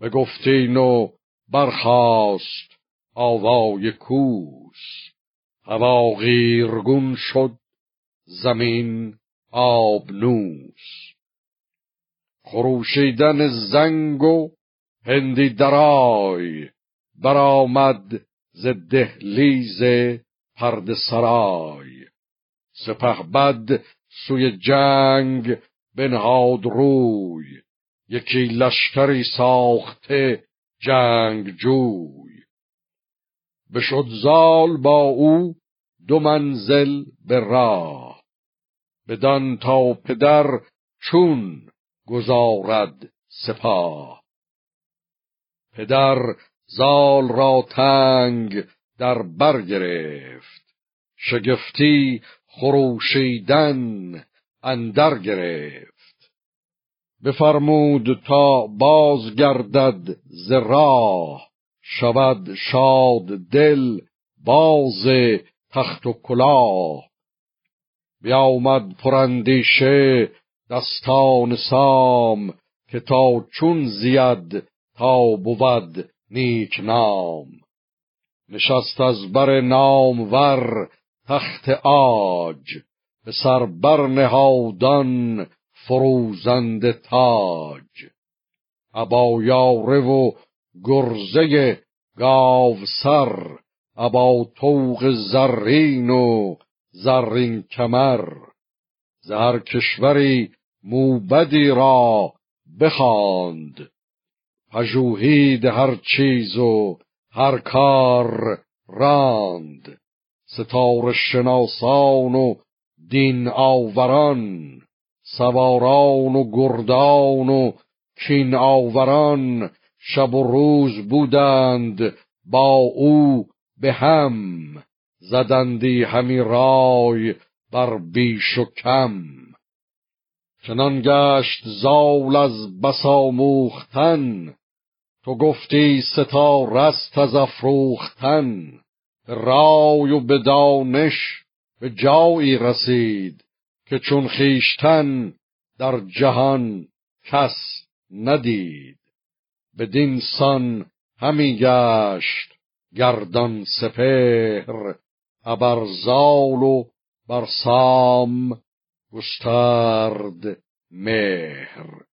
به گفتین و برخاست آوای کوس. هوا غیرگون شد زمین آبنوس خروشیدن زنگ و هندی درای برآمد ز دهلیز پرد سرای. سپه بد سوی جنگ بنهاد روی یکی لشکری ساخته جنگ جوی. بشد زال با او دو منزل به راه. بدان تا پدر چون گذارد سپاه. پدر زال را تنگ در بر گرفت. شگفتی خروشیدن اندر گرفت. بفرمود تا باز گردد ز شود شاد دل باز تخت و کلاه. بیامد پرندیشه دستان سام که تا چون زید تا بود نیک نام. نشست از بر نامور تخت آج به سر بر نهادان فروزند تاج. ابا یاره و گرزه گاو سر ابا توق زرین و زرین کمر. زهر کشوری موبدی را بخواند. پژوهید هر چیز و هر کار راند. ستاره شناسان و دین آوران. سواران و گردان و کین آوران شب و روز بودند با او به هم زدندی همی رای بر بیش و کم. چنان گشت زال از بساموختن تو گفتی ستا رست از افروختن. رای و به دانش به جایی رسید که چون خیشتن در جهان کس ندید. بدین سان همی گشت گردان سپهر ابرزال و بر سام گسترد مهر.